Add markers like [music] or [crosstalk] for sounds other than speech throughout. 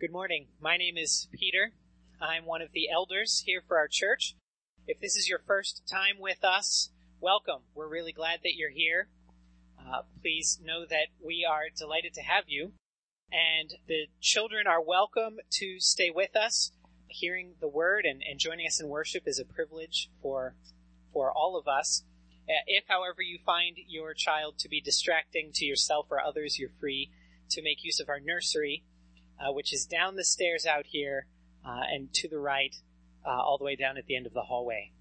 Good morning. My name is Peter. I'm one of the elders here for our church. If this is your first time with us, welcome. We're really glad that you're here. Uh, please know that we are delighted to have you. And the children are welcome to stay with us. Hearing the word and, and joining us in worship is a privilege for, for all of us. Uh, if, however, you find your child to be distracting to yourself or others, you're free to make use of our nursery uh, which is down the stairs out here uh, and to the right, uh, all the way down at the end of the hallway.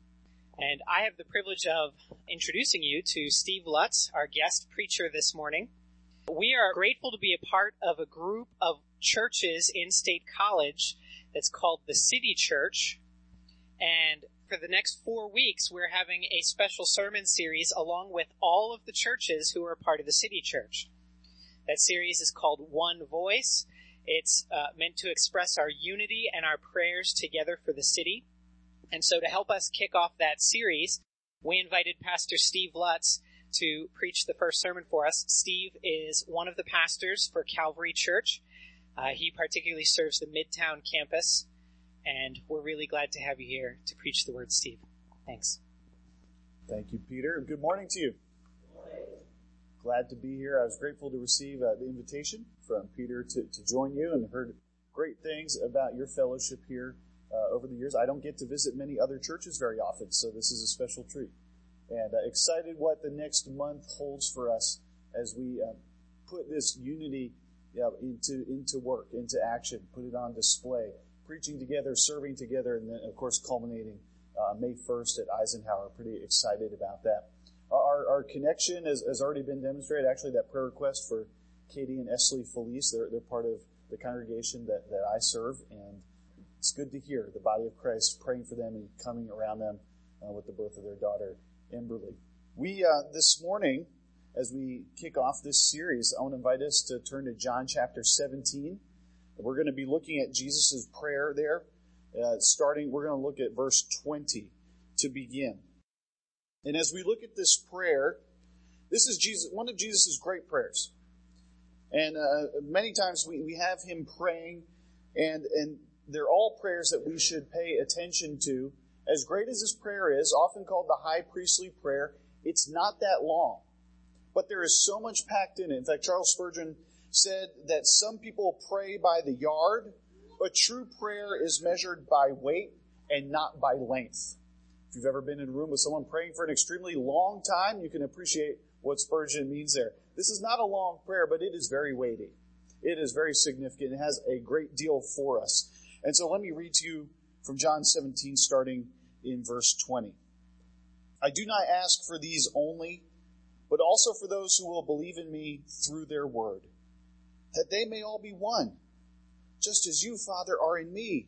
And I have the privilege of introducing you to Steve Lutz, our guest preacher this morning. We are grateful to be a part of a group of churches in State College that's called the City Church. And for the next four weeks, we're having a special sermon series along with all of the churches who are part of the City Church. That series is called One Voice, it's uh, meant to express our unity and our prayers together for the city. And so to help us kick off that series, we invited Pastor Steve Lutz to preach the first sermon for us. Steve is one of the pastors for Calvary Church. Uh, he particularly serves the Midtown campus, and we're really glad to have you here to preach the word, Steve. Thanks. Thank you, Peter. Good morning to you glad to be here. I was grateful to receive uh, the invitation from Peter to, to join you and heard great things about your fellowship here uh, over the years. I don't get to visit many other churches very often, so this is a special treat. And uh, excited what the next month holds for us as we uh, put this unity into, into work, into action, put it on display, preaching together, serving together, and then, of course, culminating uh, May 1st at Eisenhower. Pretty excited about that. Our, our connection has, has already been demonstrated. Actually, that prayer request for Katie and Esley Felice, they're, they're part of the congregation that, that I serve, and it's good to hear the body of Christ praying for them and coming around them uh, with the birth of their daughter, Emberly. We, uh, this morning, as we kick off this series, I want to invite us to turn to John chapter 17. We're going to be looking at Jesus' prayer there. Uh, starting, we're going to look at verse 20 to begin. And as we look at this prayer, this is Jesus, one of Jesus' great prayers. And uh, many times we, we have him praying, and, and they're all prayers that we should pay attention to. As great as this prayer is, often called the high priestly prayer, it's not that long. But there is so much packed in it. In fact, Charles Spurgeon said that some people pray by the yard, but true prayer is measured by weight and not by length. If you've ever been in a room with someone praying for an extremely long time, you can appreciate what Spurgeon means there. This is not a long prayer, but it is very weighty. It is very significant. It has a great deal for us. And so let me read to you from John 17, starting in verse 20. I do not ask for these only, but also for those who will believe in me through their word, that they may all be one, just as you, Father, are in me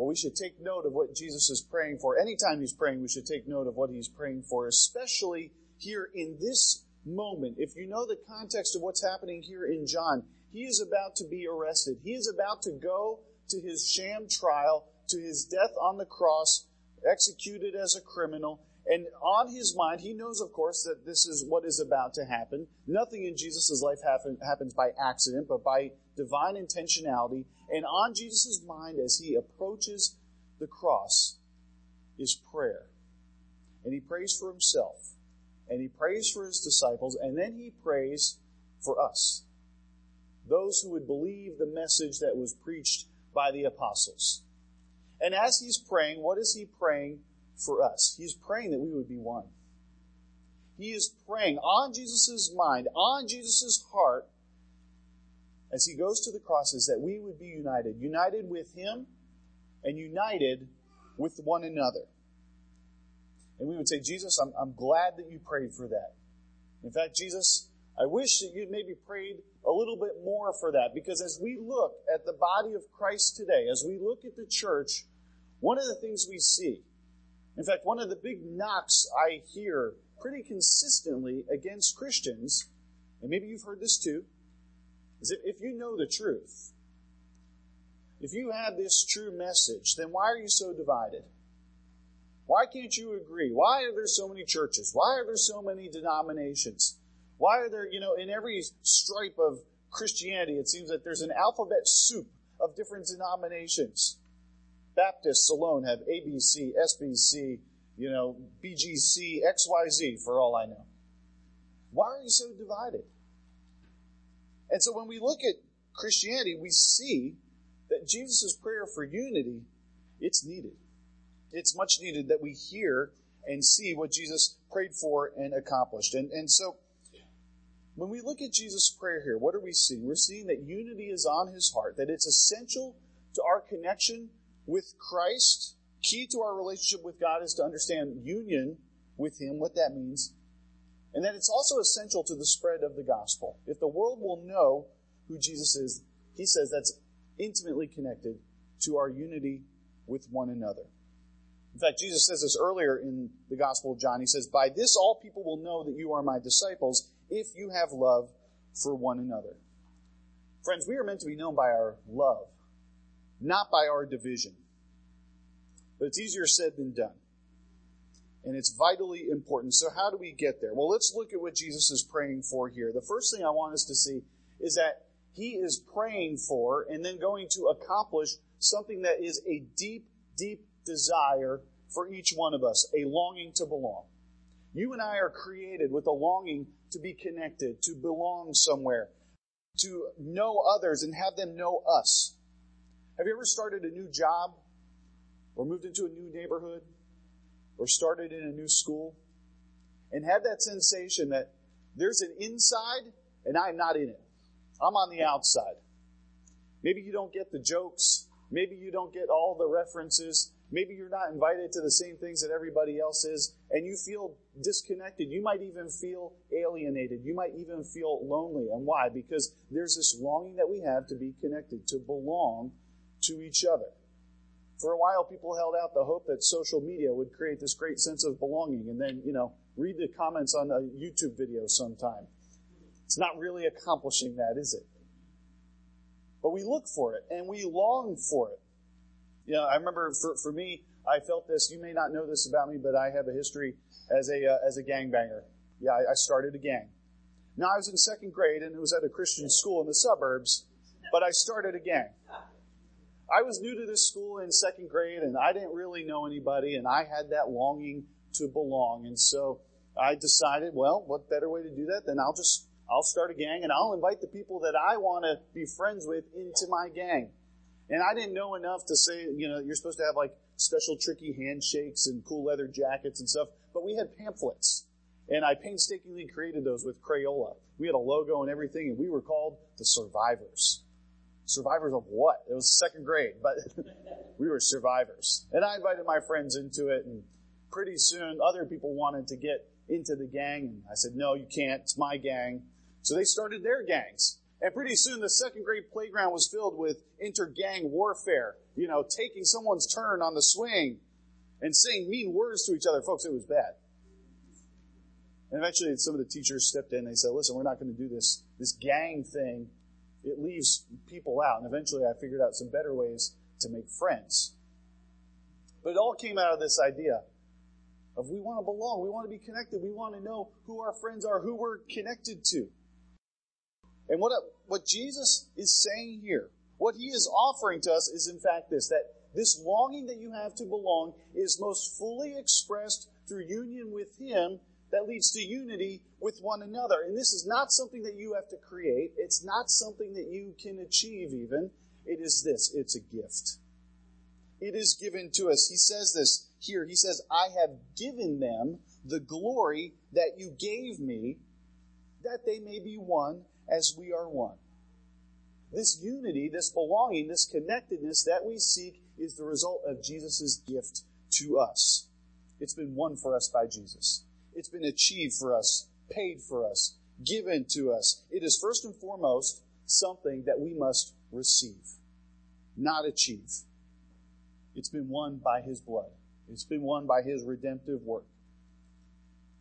Well, we should take note of what Jesus is praying for. Anytime he's praying, we should take note of what he's praying for, especially here in this moment. If you know the context of what's happening here in John, he is about to be arrested. He is about to go to his sham trial, to his death on the cross, executed as a criminal. And on his mind, he knows, of course, that this is what is about to happen. Nothing in Jesus' life happen, happens by accident, but by divine intentionality. And on Jesus' mind as he approaches the cross is prayer. And he prays for himself, and he prays for his disciples, and then he prays for us. Those who would believe the message that was preached by the apostles. And as he's praying, what is he praying for us? He's praying that we would be one. He is praying on Jesus' mind, on Jesus' heart, as he goes to the cross is that we would be united, united with him and united with one another. And we would say, Jesus, I'm, I'm glad that you prayed for that. In fact, Jesus, I wish that you'd maybe prayed a little bit more for that because as we look at the body of Christ today, as we look at the church, one of the things we see, in fact, one of the big knocks I hear pretty consistently against Christians, and maybe you've heard this too, is if you know the truth, if you have this true message, then why are you so divided? Why can't you agree? Why are there so many churches? Why are there so many denominations? Why are there, you know, in every stripe of Christianity, it seems that there's an alphabet soup of different denominations. Baptists alone have ABC, SBC, you know, BGC, XYZ, for all I know. Why are you so divided? And so when we look at Christianity, we see that Jesus' prayer for unity, it's needed. It's much needed that we hear and see what Jesus prayed for and accomplished. And, and so when we look at Jesus' prayer here, what are we seeing? We're seeing that unity is on his heart, that it's essential to our connection with Christ. Key to our relationship with God is to understand union with him, what that means, and that it's also essential to the spread of the gospel. If the world will know who Jesus is, he says that's intimately connected to our unity with one another. In fact, Jesus says this earlier in the Gospel of John. He says, By this all people will know that you are my disciples if you have love for one another. Friends, we are meant to be known by our love, not by our division. But it's easier said than done. And it's vitally important. So, how do we get there? Well, let's look at what Jesus is praying for here. The first thing I want us to see is that he is praying for and then going to accomplish something that is a deep, deep desire for each one of us, a longing to belong. You and I are created with a longing to be connected, to belong somewhere, to know others and have them know us. Have you ever started a new job or moved into a new neighborhood or started in a new school and had that sensation that there's an inside and I'm not in it? I'm on the outside. Maybe you don't get the jokes. Maybe you don't get all the references. Maybe you're not invited to the same things that everybody else is, and you feel disconnected. You might even feel alienated. You might even feel lonely. And why? Because there's this longing that we have to be connected, to belong to each other. For a while, people held out the hope that social media would create this great sense of belonging, and then, you know, read the comments on a YouTube video sometime. It's not really accomplishing that, is it? But we look for it and we long for it. You know, I remember for, for me, I felt this. You may not know this about me, but I have a history as a uh, as a gangbanger. Yeah, I, I started a gang. Now I was in second grade and it was at a Christian school in the suburbs, but I started a gang. I was new to this school in second grade and I didn't really know anybody and I had that longing to belong. And so I decided, well, what better way to do that than I'll just I'll start a gang and I'll invite the people that I want to be friends with into my gang. And I didn't know enough to say, you know, you're supposed to have like special tricky handshakes and cool leather jackets and stuff, but we had pamphlets. And I painstakingly created those with Crayola. We had a logo and everything, and we were called the Survivors. Survivors of what? It was second grade, but [laughs] we were survivors. And I invited my friends into it, and pretty soon other people wanted to get into the gang. And I said, no, you can't. It's my gang. So they started their gangs. And pretty soon the second grade playground was filled with inter-gang warfare. You know, taking someone's turn on the swing and saying mean words to each other. Folks, it was bad. And eventually some of the teachers stepped in and they said, listen, we're not going to do this, this gang thing. It leaves people out. And eventually I figured out some better ways to make friends. But it all came out of this idea of we want to belong. We want to be connected. We want to know who our friends are, who we're connected to. And what, what Jesus is saying here, what he is offering to us is in fact this, that this longing that you have to belong is most fully expressed through union with him that leads to unity with one another. And this is not something that you have to create. It's not something that you can achieve even. It is this. It's a gift. It is given to us. He says this here. He says, I have given them the glory that you gave me that they may be one as we are one. This unity, this belonging, this connectedness that we seek is the result of Jesus' gift to us. It's been won for us by Jesus. It's been achieved for us, paid for us, given to us. It is first and foremost something that we must receive, not achieve. It's been won by his blood. It's been won by his redemptive work.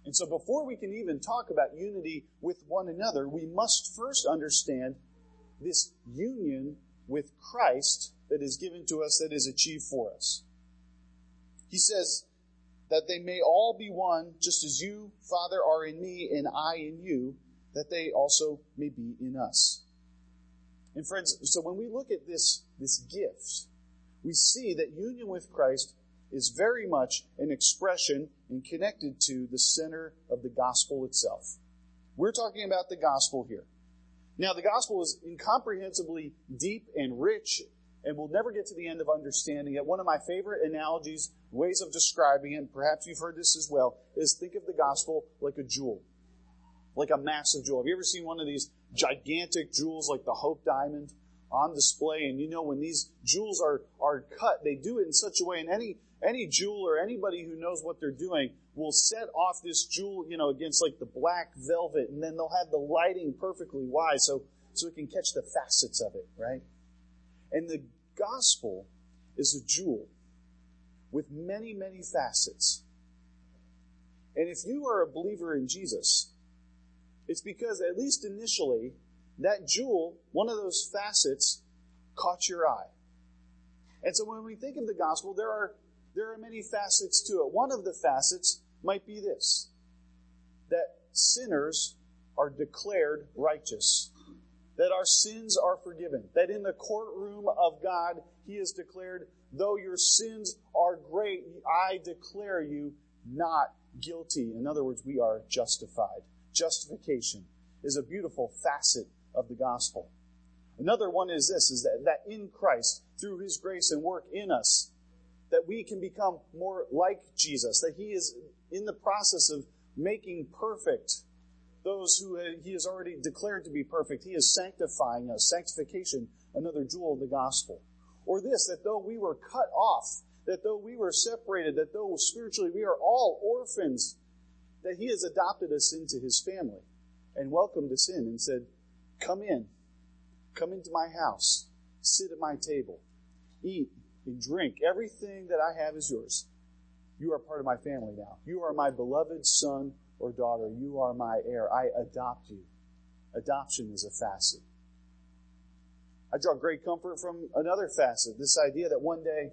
And so before we can even talk about unity with one another, we must first understand this union with Christ that is given to us, that is achieved for us. He says that they may all be one, just as you, Father, are in me and I in you, that they also may be in us. And friends, so when we look at this, this gift, we see that union with Christ is very much an expression and connected to the center of the gospel itself. We're talking about the gospel here. Now, the gospel is incomprehensibly deep and rich, and we'll never get to the end of understanding it. One of my favorite analogies, ways of describing it, and perhaps you've heard this as well, is think of the gospel like a jewel, like a massive jewel. Have you ever seen one of these gigantic jewels like the Hope Diamond on display? And you know, when these jewels are, are cut, they do it in such a way, and any any jeweler, anybody who knows what they're doing, will set off this jewel, you know, against like the black velvet, and then they'll have the lighting perfectly wide so, so it can catch the facets of it, right? And the gospel is a jewel with many, many facets. And if you are a believer in Jesus, it's because, at least initially, that jewel, one of those facets, caught your eye. And so when we think of the gospel, there are there are many facets to it. One of the facets might be this that sinners are declared righteous, that our sins are forgiven, that in the courtroom of God, He is declared, though your sins are great, I declare you not guilty. In other words, we are justified. Justification is a beautiful facet of the gospel. Another one is this, is that, that in Christ, through His grace and work in us, that we can become more like Jesus, that He is in the process of making perfect those who uh, He has already declared to be perfect. He is sanctifying us. Sanctification, another jewel of the gospel. Or this, that though we were cut off, that though we were separated, that though spiritually we are all orphans, that He has adopted us into His family and welcomed us in and said, Come in, come into my house, sit at my table, eat, and drink. Everything that I have is yours. You are part of my family now. You are my beloved son or daughter. You are my heir. I adopt you. Adoption is a facet. I draw great comfort from another facet this idea that one day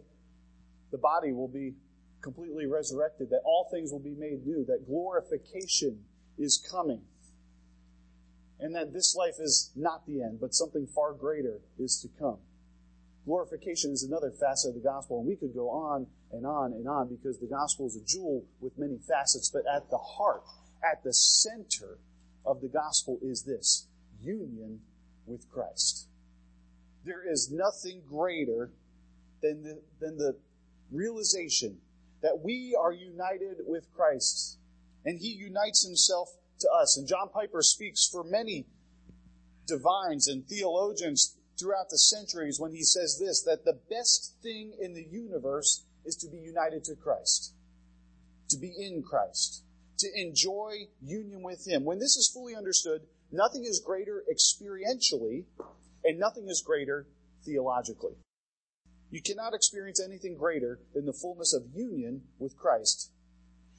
the body will be completely resurrected, that all things will be made new, that glorification is coming, and that this life is not the end, but something far greater is to come. Glorification is another facet of the gospel, and we could go on and on and on because the gospel is a jewel with many facets, but at the heart, at the center of the gospel is this union with Christ. There is nothing greater than the, than the realization that we are united with Christ, and He unites Himself to us. And John Piper speaks for many divines and theologians throughout the centuries when he says this that the best thing in the universe is to be united to Christ, to be in Christ, to enjoy union with Him. When this is fully understood, nothing is greater experientially and nothing is greater theologically. You cannot experience anything greater than the fullness of union with Christ.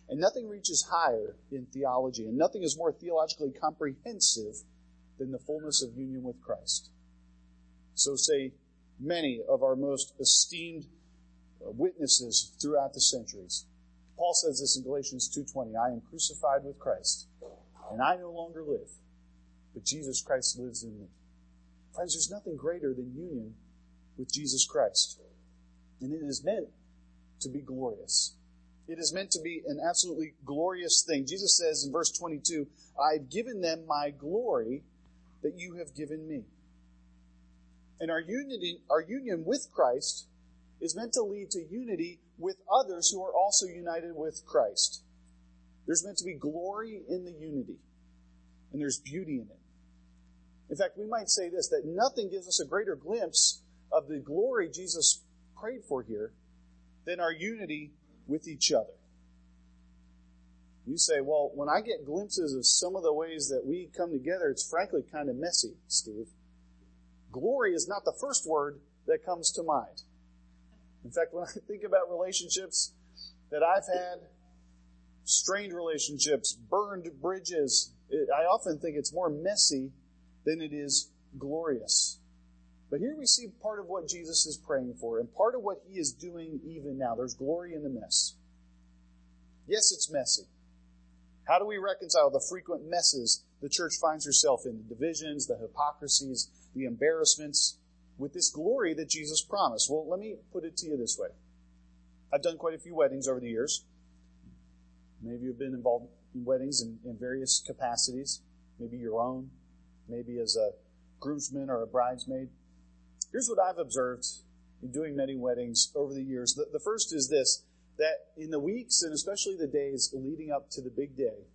And nothing reaches higher in theology, and nothing is more theologically comprehensive than the fullness of union with Christ. So say many of our most esteemed Uh, witnesses throughout the centuries. Paul says this in Galatians 2:20, I am crucified with Christ, and I no longer live, but Jesus Christ lives in me. Friends, there's nothing greater than union with Jesus Christ. And it is meant to be glorious. It is meant to be an absolutely glorious thing. Jesus says in verse 22, I've given them my glory that you have given me. And our unity, our union with Christ is meant to lead to unity with others who are also united with Christ. There's meant to be glory in the unity, and there's beauty in it. In fact, we might say this that nothing gives us a greater glimpse of the glory Jesus prayed for here than our unity with each other. You say, well, when I get glimpses of some of the ways that we come together, it's frankly kind of messy, Steve glory is not the first word that comes to mind. In fact, when I think about relationships that I've had, strained relationships, burned bridges, it, I often think it's more messy than it is glorious. But here we see part of what Jesus is praying for and part of what he is doing even now. There's glory in the mess. Yes, it's messy. How do we reconcile the frequent messes the church finds herself in? The divisions, the hypocrisies, the embarrassments, with this glory that Jesus promised? Well, let me put it to you this way. I've done quite a few weddings over the years. Many of you have been involved in weddings in, in various capacities, maybe your own, maybe as a groomsman or a bridesmaid. Here's what I've observed in doing many weddings over the years. The, the first is this that in the weeks and especially the days leading up to the big day,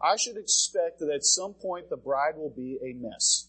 I should expect that at some point the bride will be a mess.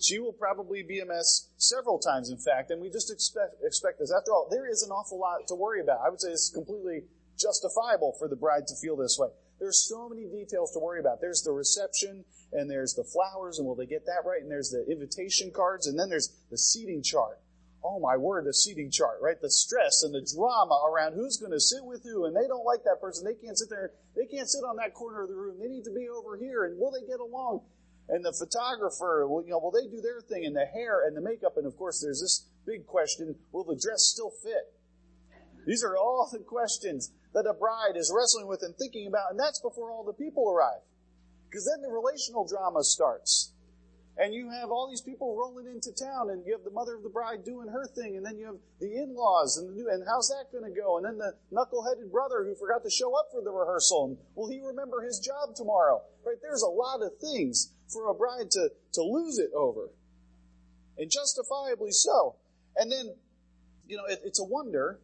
She will probably be a mess several times, in fact, and we just expect, expect this. After all, there is an awful lot to worry about. I would say it's completely justifiable for the bride to feel this way. There's so many details to worry about. There's the reception, and there's the flowers, and will they get that right? And there's the invitation cards, and then there's the seating chart. Oh my word, the seating chart, right? The stress and the drama around who's going to sit with who, and they don't like that person. They can't sit there. They can't sit on that corner of the room. They need to be over here, and will they get along? And the photographer, well, you know, will they do their thing, and the hair and the makeup, and of course, there's this big question: Will the dress still fit? These are all the questions that a bride is wrestling with and thinking about, and that's before all the people arrive. Because then the relational drama starts. And you have all these people rolling into town, and you have the mother of the bride doing her thing, and then you have the in-laws, and, the, new, and how's that going to go? And then the knuckle-headed brother who forgot to show up for the rehearsal, and will he remember his job tomorrow? Right? There's a lot of things for a bride to, to lose it over. And justifiably so. And then, you know, it, it's a wonder,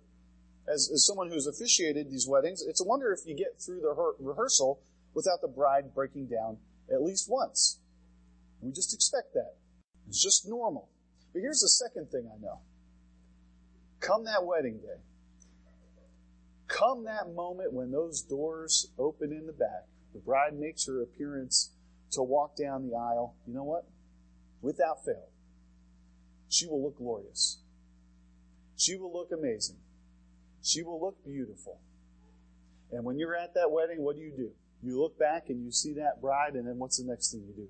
as, as someone who's officiated these weddings, it's a wonder if you get through the rehearsal without the bride breaking down at least once. We just expect that. It's just normal. But here's the second thing I know. Come that wedding day, come that moment when those doors open in the back, the bride makes her appearance to walk down the aisle, you know what? Without fail, she will look glorious. She will look amazing. She will look beautiful. And when you're at that wedding, what do you do? You look back and you see that bride, and then what's the next thing you do?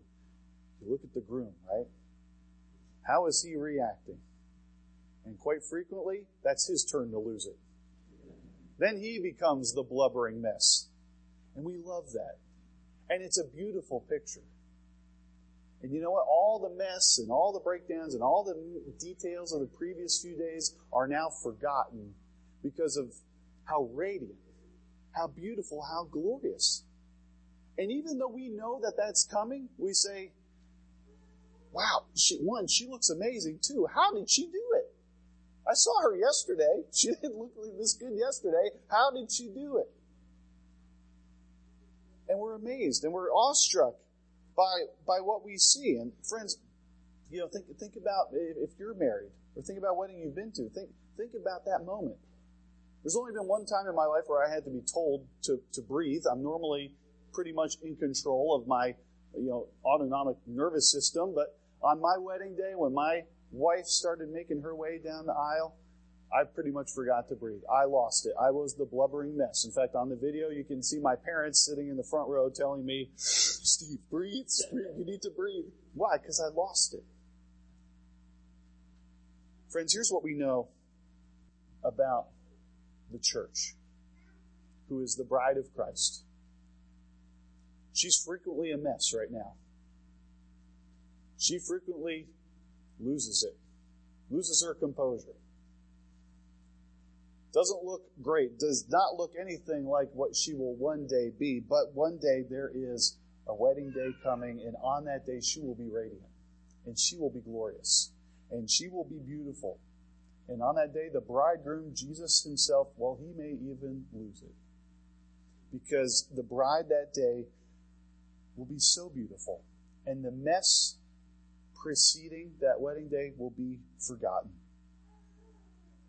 You look at the groom, right? How is he reacting? And quite frequently, that's his turn to lose it. Then he becomes the blubbering mess. And we love that. And it's a beautiful picture. And you know what? All the mess and all the breakdowns and all the details of the previous few days are now forgotten because of how radiant, how beautiful, how glorious and even though we know that that's coming, we say, wow, she, one, she looks amazing too. How did she do it? I saw her yesterday. She [laughs] didn't look this good yesterday. How did she do it? And we're amazed and we're awestruck by, by what we see. And friends, you know, think, think about if you're married or think about wedding you've been to. Think, think about that moment. There's only been one time in my life where I had to be told to, to breathe. I'm normally pretty much in control of my, you know, autonomic nervous system. But on my wedding day, when my wife started making her way down the aisle, I pretty much forgot to breathe. I lost it. I was the blubbering mess. In fact, on the video, you can see my parents sitting in the front row telling me, Steve, breathe, breathe. You need to breathe. Why? Because I lost it. Friends, here's what we know about the church, who is the bride of Christ. She's frequently a mess right now. She frequently loses it, loses her composure. Doesn't look great, does not look anything like what she will one day be, but one day there is a wedding day coming, and on that day she will be radiant, and she will be glorious, and she will be beautiful. And on that day, the bridegroom, Jesus himself, well, he may even lose it. Because the bride that day will be so beautiful. And the mess preceding that wedding day will be forgotten.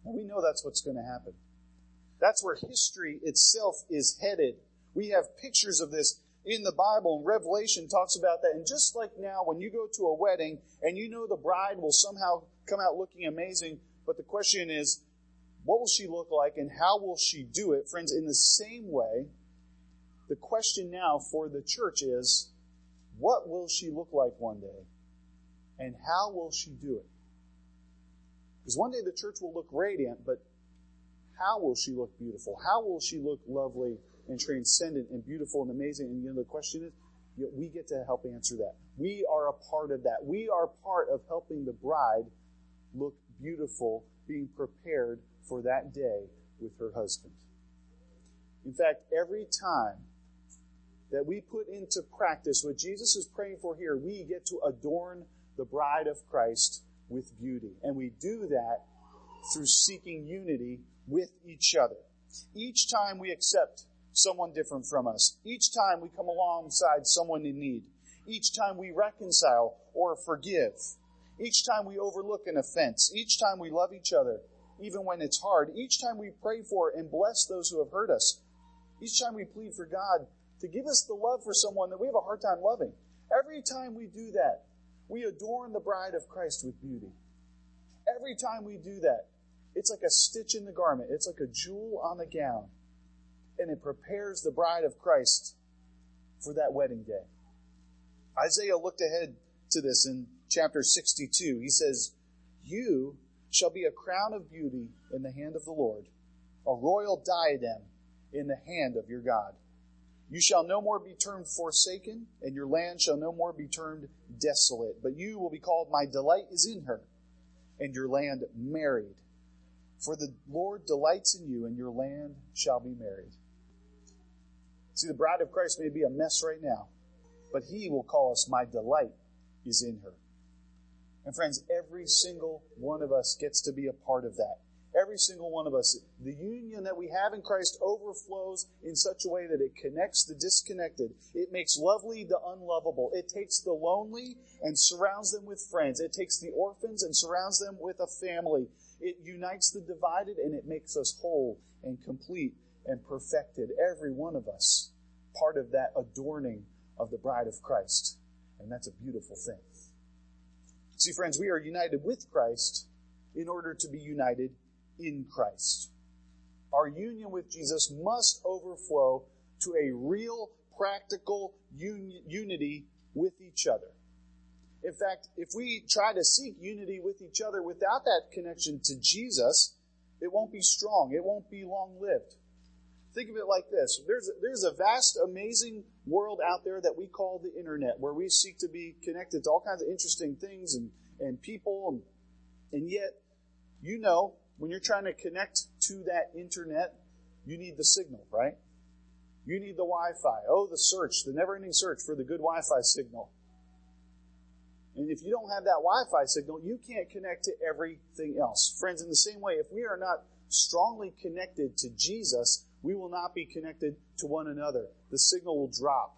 And we know that's what's going to happen. That's where history itself is headed. We have pictures of this in the Bible, and Revelation talks about that. And just like now, when you go to a wedding and you know the bride will somehow come out looking amazing, but the question is, What will she look like and how will she do it? Friends, in the same way, the question now for the church is what will she look like one day? And how will she do it? Because one day the church will look radiant, but how will she look beautiful? How will she look lovely and transcendent and beautiful and amazing? And you know, the question is, you know, we get to help answer that. We are a part of that. We are part of helping the bride look beautiful, being prepared for that day with her husband. In fact, every time that we put into practice what Jesus is praying for here, we get to adorn the bride of Christ with beauty. And we do that through seeking unity with each other. Each time we accept someone different from us, each time we come alongside someone in need, each time we reconcile or forgive, each time we overlook an offense, each time we love each other, even when it's hard, each time we pray for and bless those who have hurt us, each time we plead for God to give us the love for someone that we have a hard time loving. Every time we do that, we adorn the bride of Christ with beauty. Every time we do that, it's like a stitch in the garment. It's like a jewel on the gown. And it prepares the bride of Christ for that wedding day. Isaiah looked ahead to this in chapter 62. He says, You shall be a crown of beauty in the hand of the Lord, a royal diadem in the hand of your God. You shall no more be termed forsaken, and your land shall no more be termed desolate, but you will be called, My delight is in her, and your land married. For the Lord delights in you, and your land shall be married. See, the bride of Christ may be a mess right now, but he will call us, My delight is in her. And friends, every single one of us gets to be a part of that. Every single one of us. The union that we have in Christ overflows in such a way that it connects the disconnected. It makes lovely the unlovable. It takes the lonely and surrounds them with friends. It takes the orphans and surrounds them with a family. It unites the divided and it makes us whole and complete and perfected. Every one of us part of that adorning of the bride of Christ. And that's a beautiful thing. See, friends, we are united with Christ in order to be united in Christ. Our union with Jesus must overflow to a real, practical un- unity with each other. In fact, if we try to seek unity with each other without that connection to Jesus, it won't be strong. It won't be long lived. Think of it like this. There's a, there's a vast, amazing world out there that we call the internet, where we seek to be connected to all kinds of interesting things and, and people. And, and yet, you know, when you're trying to connect to that internet, you need the signal, right? You need the Wi-Fi. Oh, the search, the never-ending search for the good Wi-Fi signal. And if you don't have that Wi-Fi signal, you can't connect to everything else. Friends, in the same way, if we are not strongly connected to Jesus, we will not be connected to one another. The signal will drop.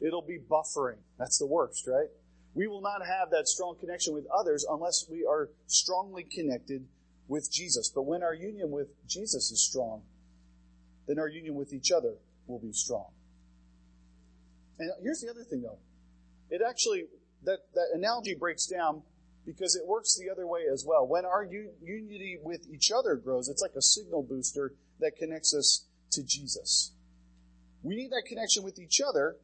It'll be buffering. That's the worst, right? We will not have that strong connection with others unless we are strongly connected with Jesus. But when our union with Jesus is strong, then our union with each other will be strong. And here's the other thing though. It actually, that, that analogy breaks down because it works the other way as well. When our unity with each other grows, it's like a signal booster that connects us to Jesus. We need that connection with each other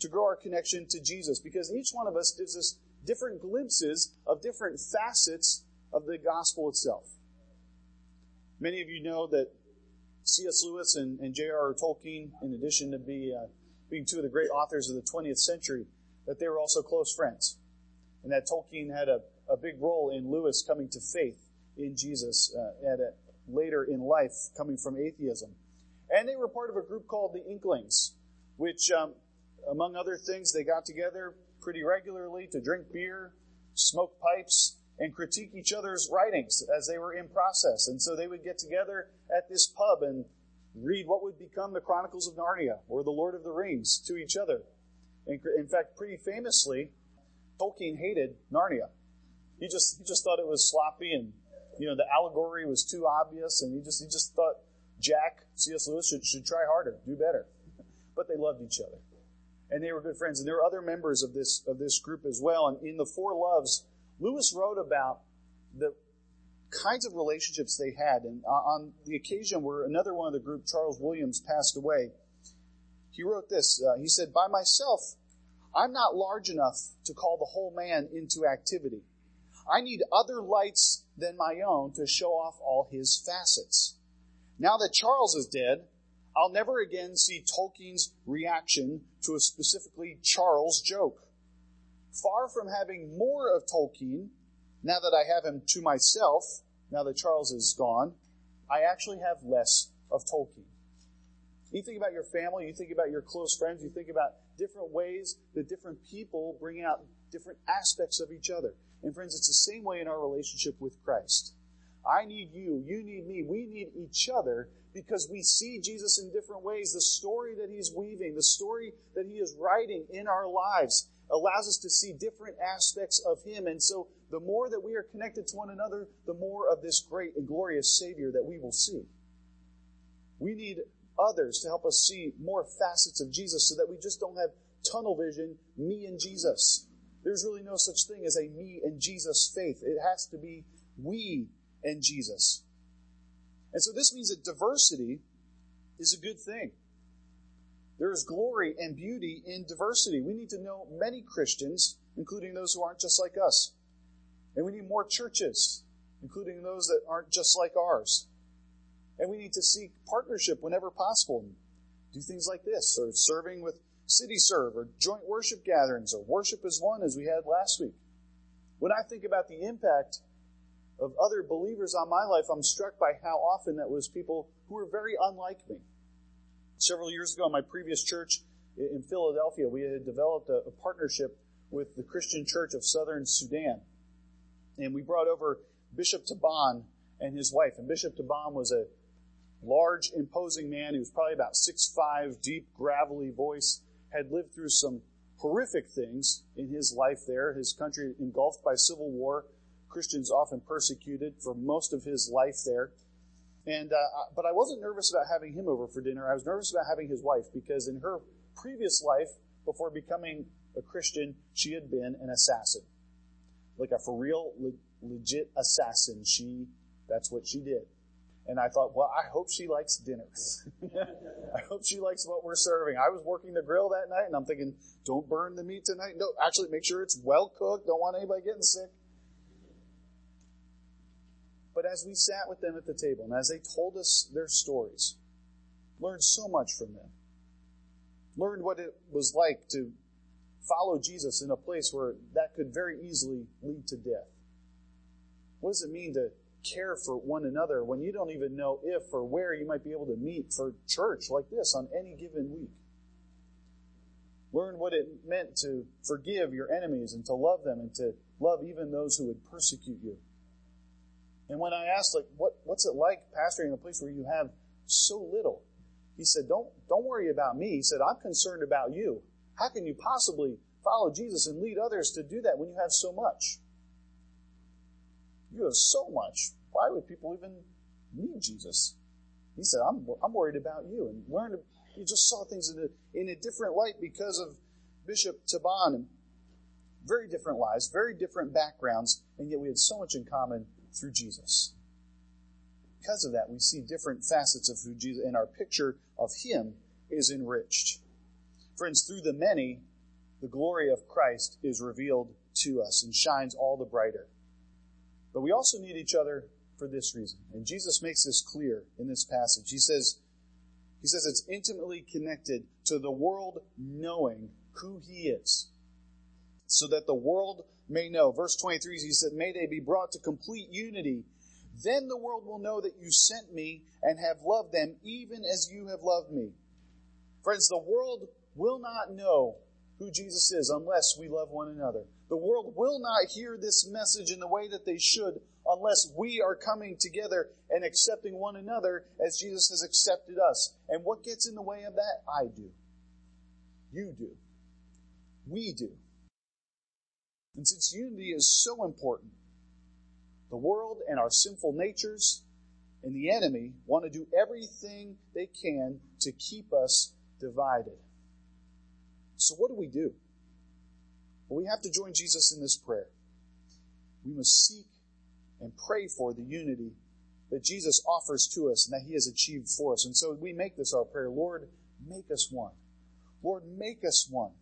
to grow our connection to Jesus because each one of us gives us different glimpses of different facets of the gospel itself. Many of you know that C.S. Lewis and, and J.R.R. Tolkien, in addition to be, uh, being two of the great authors of the 20th century, that they were also close friends. And that Tolkien had a, a big role in Lewis coming to faith in Jesus uh, at a, later in life, coming from atheism. And they were part of a group called the Inklings, which, um, among other things, they got together pretty regularly to drink beer, smoke pipes, and critique each other's writings as they were in process. And so they would get together at this pub and read what would become the Chronicles of Narnia or the Lord of the Rings to each other. In fact, pretty famously, Tolkien hated Narnia. He just he just thought it was sloppy and you know the allegory was too obvious, and he just he just thought Jack C.S. Lewis should should try harder, do better. But they loved each other, and they were good friends. And there were other members of this of this group as well. And in the Four Loves, Lewis wrote about the kinds of relationships they had. And on the occasion where another one of the group, Charles Williams, passed away, he wrote this. Uh, he said, By myself, I'm not large enough to call the whole man into activity. I need other lights than my own to show off all his facets. Now that Charles is dead, I'll never again see Tolkien's reaction to a specifically Charles joke. Far from having more of Tolkien, now that I have him to myself, now that Charles is gone, I actually have less of Tolkien. You think about your family, you think about your close friends, you think about different ways that different people bring out different aspects of each other. And friends, it's the same way in our relationship with Christ. I need you, you need me, we need each other because we see Jesus in different ways. The story that he's weaving, the story that he is writing in our lives allows us to see different aspects of him. And so the more that we are connected to one another, the more of this great and glorious Savior that we will see. We need others to help us see more facets of Jesus so that we just don't have tunnel vision, me and Jesus. There's really no such thing as a me and Jesus faith. It has to be we and Jesus. And so this means that diversity is a good thing. There is glory and beauty in diversity. We need to know many Christians, including those who aren't just like us. And we need more churches, including those that aren't just like ours. And we need to seek partnership whenever possible and do things like this, or serving with City Serve, or joint worship gatherings, or worship as one as we had last week. When I think about the impact of other believers on my life, I'm struck by how often that was people who were very unlike me. Several years ago in my previous church in Philadelphia, we had developed a, a partnership with the Christian Church of Southern Sudan. And we brought over Bishop Taban and his wife. And Bishop Taban was a large, imposing man. He was probably about six five, deep, gravelly voice, had lived through some horrific things in his life there. His country engulfed by civil war, Christians often persecuted for most of his life there. And uh, but I wasn't nervous about having him over for dinner. I was nervous about having his wife because in her previous life, before becoming a Christian, she had been an assassin, like a for real, le- legit assassin. She that's what she did. And I thought, well, I hope she likes dinner. [laughs] I hope she likes what we're serving. I was working the grill that night and I'm thinking, don't burn the meat tonight. No, actually make sure it's well cooked. Don't want anybody getting sick. But as we sat with them at the table and as they told us their stories, learned so much from them. Learned what it was like to follow Jesus in a place where that could very easily lead to death. What does it mean to care for one another when you don't even know if or where you might be able to meet for church like this on any given week. Learn what it meant to forgive your enemies and to love them and to love even those who would persecute you. And when I asked, like, what, what's it like pastoring in a place where you have so little? He said, don't, don't worry about me. He said, I'm concerned about you. How can you possibly follow Jesus and lead others to do that when you have so much? You have so much. Why would people even need Jesus? He said, I'm, I'm worried about you. And learned, he just saw things in a, in a different light because of Bishop Taban. Very different lives, very different backgrounds, and yet we had so much in common through Jesus. Because of that, we see different facets of who Jesus, and our picture of Him is enriched. Friends, through the many, the glory of Christ is revealed to us and shines all the brighter. But we also need each other for this reason. And Jesus makes this clear in this passage. He says, he says it's intimately connected to the world knowing who he is. So that the world may know. Verse 23, he said, May they be brought to complete unity. Then the world will know that you sent me and have loved them even as you have loved me. Friends, the world will not know who Jesus is unless we love one another. The world will not hear this message in the way that they should unless we are coming together and accepting one another as Jesus has accepted us. And what gets in the way of that? I do. You do. We do. And since unity is so important, the world and our sinful natures and the enemy want to do everything they can to keep us divided. So, what do we do? Well, we have to join Jesus in this prayer. We must seek and pray for the unity that Jesus offers to us and that he has achieved for us. And so we make this our prayer. Lord, make us one. Lord, make us one.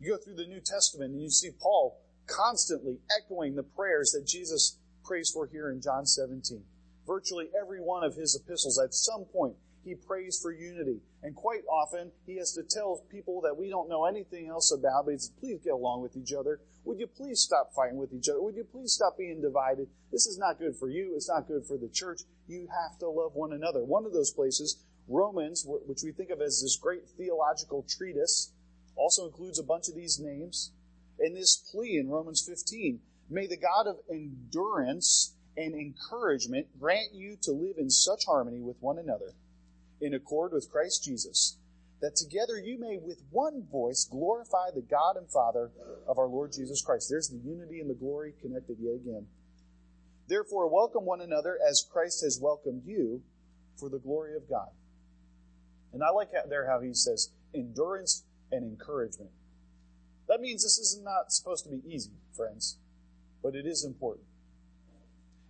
You go through the New Testament and you see Paul constantly echoing the prayers that Jesus prays for here in John 17. Virtually every one of his epistles at some point he prays for unity. And quite often, he has to tell people that we don't know anything else about, but he says, please get along with each other. Would you please stop fighting with each other? Would you please stop being divided? This is not good for you. It's not good for the church. You have to love one another. One of those places, Romans, which we think of as this great theological treatise, also includes a bunch of these names. And this plea in Romans 15, may the God of endurance and encouragement grant you to live in such harmony with one another in accord with Christ Jesus, that together you may with one voice glorify the God and Father of our Lord Jesus Christ. There's the unity and the glory connected yet again. Therefore, welcome one another as Christ has welcomed you for the glory of God. And I like there how he says endurance and encouragement. That means this is not supposed to be easy, friends, but it is important.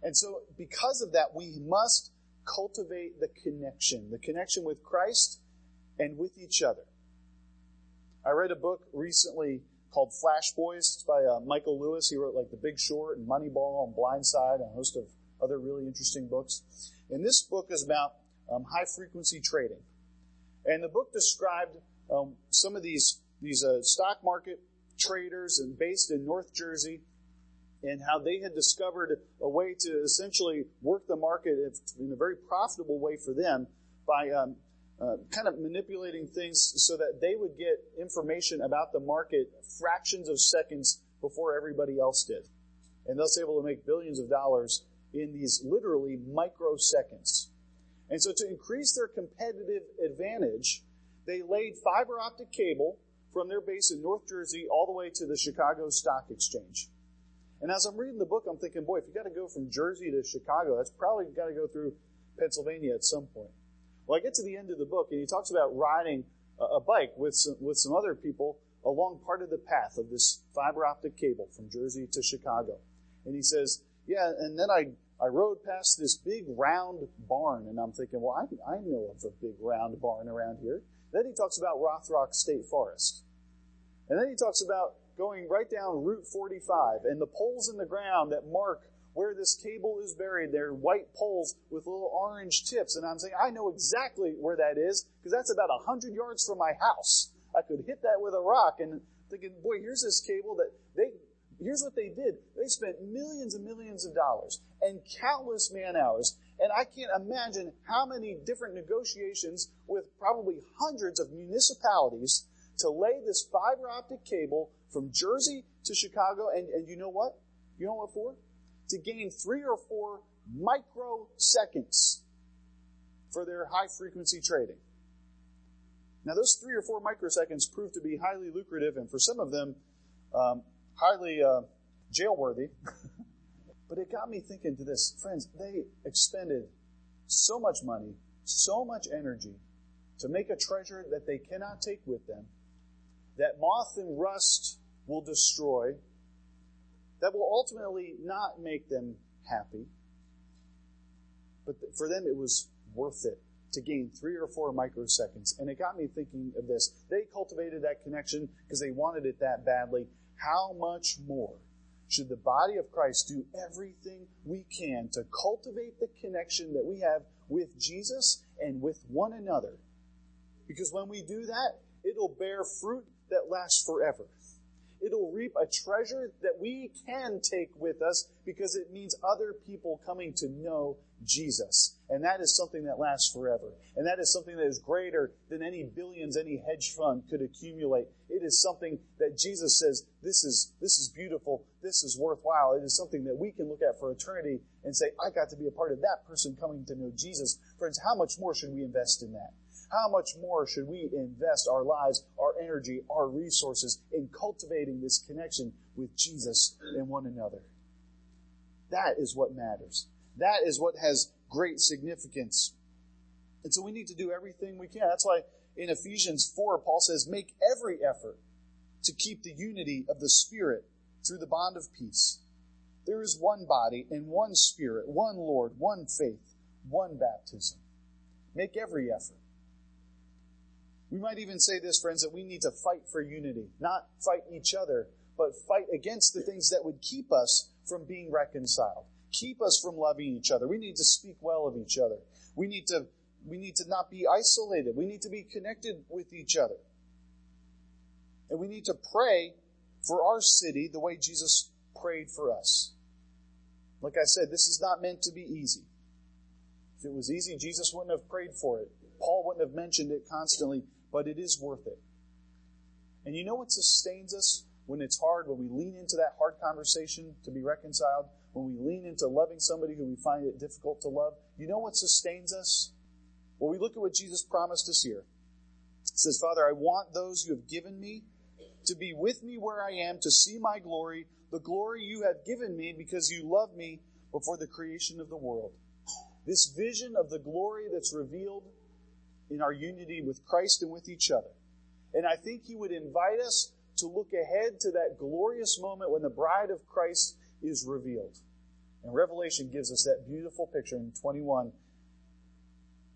And so, because of that, we must cultivate the connection, the connection with Christ and with each other. I read a book recently called Flash Boys. It's by uh, Michael Lewis. He wrote like The Big Short and Moneyball and Blindside and a host of other really interesting books. And this book is about um, high frequency trading. And the book described um, some of these these uh, stock market traders and based in North Jersey and how they had discovered a way to essentially work the market in a very profitable way for them by um, uh, kind of manipulating things so that they would get information about the market fractions of seconds before everybody else did. And thus able to make billions of dollars in these literally microseconds. And so to increase their competitive advantage, they laid fiber optic cable from their base in North Jersey all the way to the Chicago Stock Exchange. And as I'm reading the book, I'm thinking, boy, if you got to go from Jersey to Chicago, that's probably got to go through Pennsylvania at some point. Well, I get to the end of the book, and he talks about riding a bike with some, with some other people along part of the path of this fiber optic cable from Jersey to Chicago. And he says, yeah, and then I, I rode past this big round barn, and I'm thinking, well, I, I know of a big round barn around here. Then he talks about Rothrock State Forest. And then he talks about going right down Route 45, and the poles in the ground that mark where this cable is buried, they're white poles with little orange tips. And I'm saying, I know exactly where that is, because that's about 100 yards from my house. I could hit that with a rock, and thinking, boy, here's this cable that they, here's what they did. They spent millions and millions of dollars and countless man hours. And I can't imagine how many different negotiations with probably hundreds of municipalities to lay this fiber optic cable from Jersey to Chicago. And, and you know what? You know what for? To gain three or four microseconds for their high frequency trading. Now, those three or four microseconds proved to be highly lucrative and for some of them, um, highly uh, jail worthy. [laughs] but it got me thinking to this. Friends, they expended so much money, so much energy to make a treasure that they cannot take with them that moth and rust will destroy, that will ultimately not make them happy. But for them, it was worth it to gain three or four microseconds. And it got me thinking of this. They cultivated that connection because they wanted it that badly. How much more should the body of Christ do everything we can to cultivate the connection that we have with Jesus and with one another? Because when we do that, it'll bear fruit that lasts forever. It'll reap a treasure that we can take with us because it means other people coming to know Jesus. And that is something that lasts forever. And that is something that is greater than any billions any hedge fund could accumulate. It is something that Jesus says, this is, this is beautiful. This is worthwhile. It is something that we can look at for eternity and say, I got to be a part of that person coming to know Jesus. Friends, how much more should we invest in that? How much more should we invest our lives, our energy, our resources in cultivating this connection with Jesus and one another? That is what matters. That is what has great significance. And so we need to do everything we can. That's why in Ephesians 4, Paul says, make every effort to keep the unity of the Spirit through the bond of peace. There is one body and one spirit, one Lord, one faith, one baptism. Make every effort. We might even say this, friends, that we need to fight for unity, not fight each other, but fight against the things that would keep us from being reconciled, keep us from loving each other. We need to speak well of each other. We need to, we need to not be isolated. We need to be connected with each other. And we need to pray for our city the way Jesus prayed for us. Like I said, this is not meant to be easy. If it was easy, Jesus wouldn't have prayed for it. Paul wouldn't have mentioned it constantly, but it is worth it. And you know what sustains us when it's hard, when we lean into that hard conversation to be reconciled, when we lean into loving somebody who we find it difficult to love? You know what sustains us? Well, we look at what Jesus promised us here. It says, Father, I want those you have given me to be with me where I am, to see my glory, the glory you have given me because you loved me before the creation of the world. This vision of the glory that's revealed in our unity with Christ and with each other. And I think he would invite us to look ahead to that glorious moment when the bride of Christ is revealed. And Revelation gives us that beautiful picture in 21.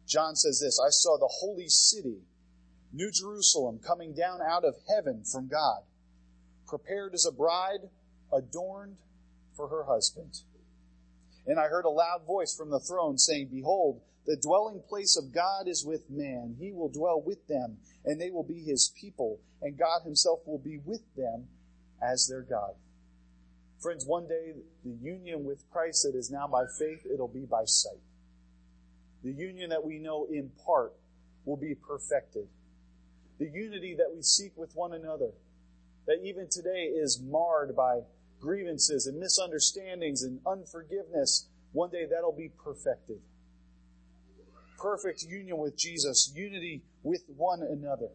John says this, I saw the holy city, New Jerusalem, coming down out of heaven from God, prepared as a bride adorned for her husband. And I heard a loud voice from the throne saying, Behold, the dwelling place of God is with man. He will dwell with them, and they will be his people, and God himself will be with them as their God. Friends, one day the union with Christ that is now by faith, it'll be by sight. The union that we know in part will be perfected. The unity that we seek with one another, that even today is marred by grievances and misunderstandings and unforgiveness, one day that'll be perfected. Perfect union with Jesus, unity with one another.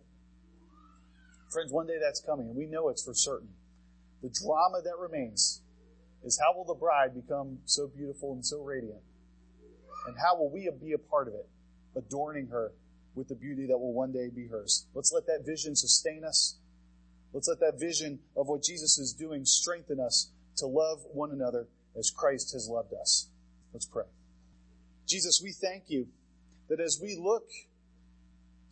Friends, one day that's coming, and we know it's for certain. The drama that remains is how will the bride become so beautiful and so radiant? And how will we be a part of it, adorning her with the beauty that will one day be hers? Let's let that vision sustain us. Let's let that vision of what Jesus is doing strengthen us to love one another as Christ has loved us. Let's pray. Jesus, we thank you that as we look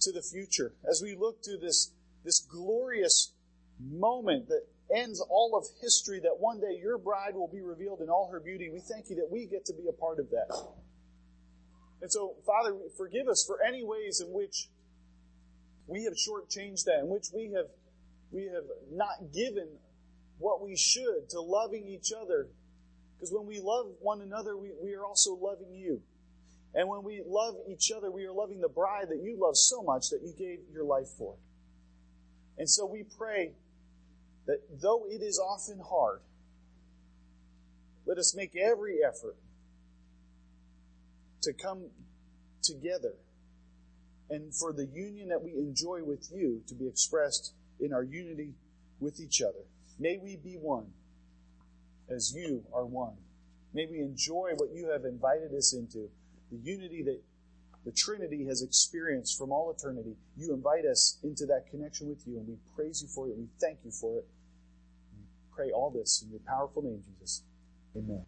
to the future, as we look to this, this glorious moment that ends all of history, that one day your bride will be revealed in all her beauty, we thank you that we get to be a part of that. And so, Father, forgive us for any ways in which we have shortchanged that, in which we have we have not given what we should to loving each other. Because when we love one another, we, we are also loving you. And when we love each other, we are loving the bride that you love so much that you gave your life for. And so we pray that though it is often hard, let us make every effort to come together and for the union that we enjoy with you to be expressed in our unity with each other. May we be one as you are one. May we enjoy what you have invited us into, the unity that the Trinity has experienced from all eternity. You invite us into that connection with you, and we praise you for it. We thank you for it. We pray all this in your powerful name, Jesus. Amen.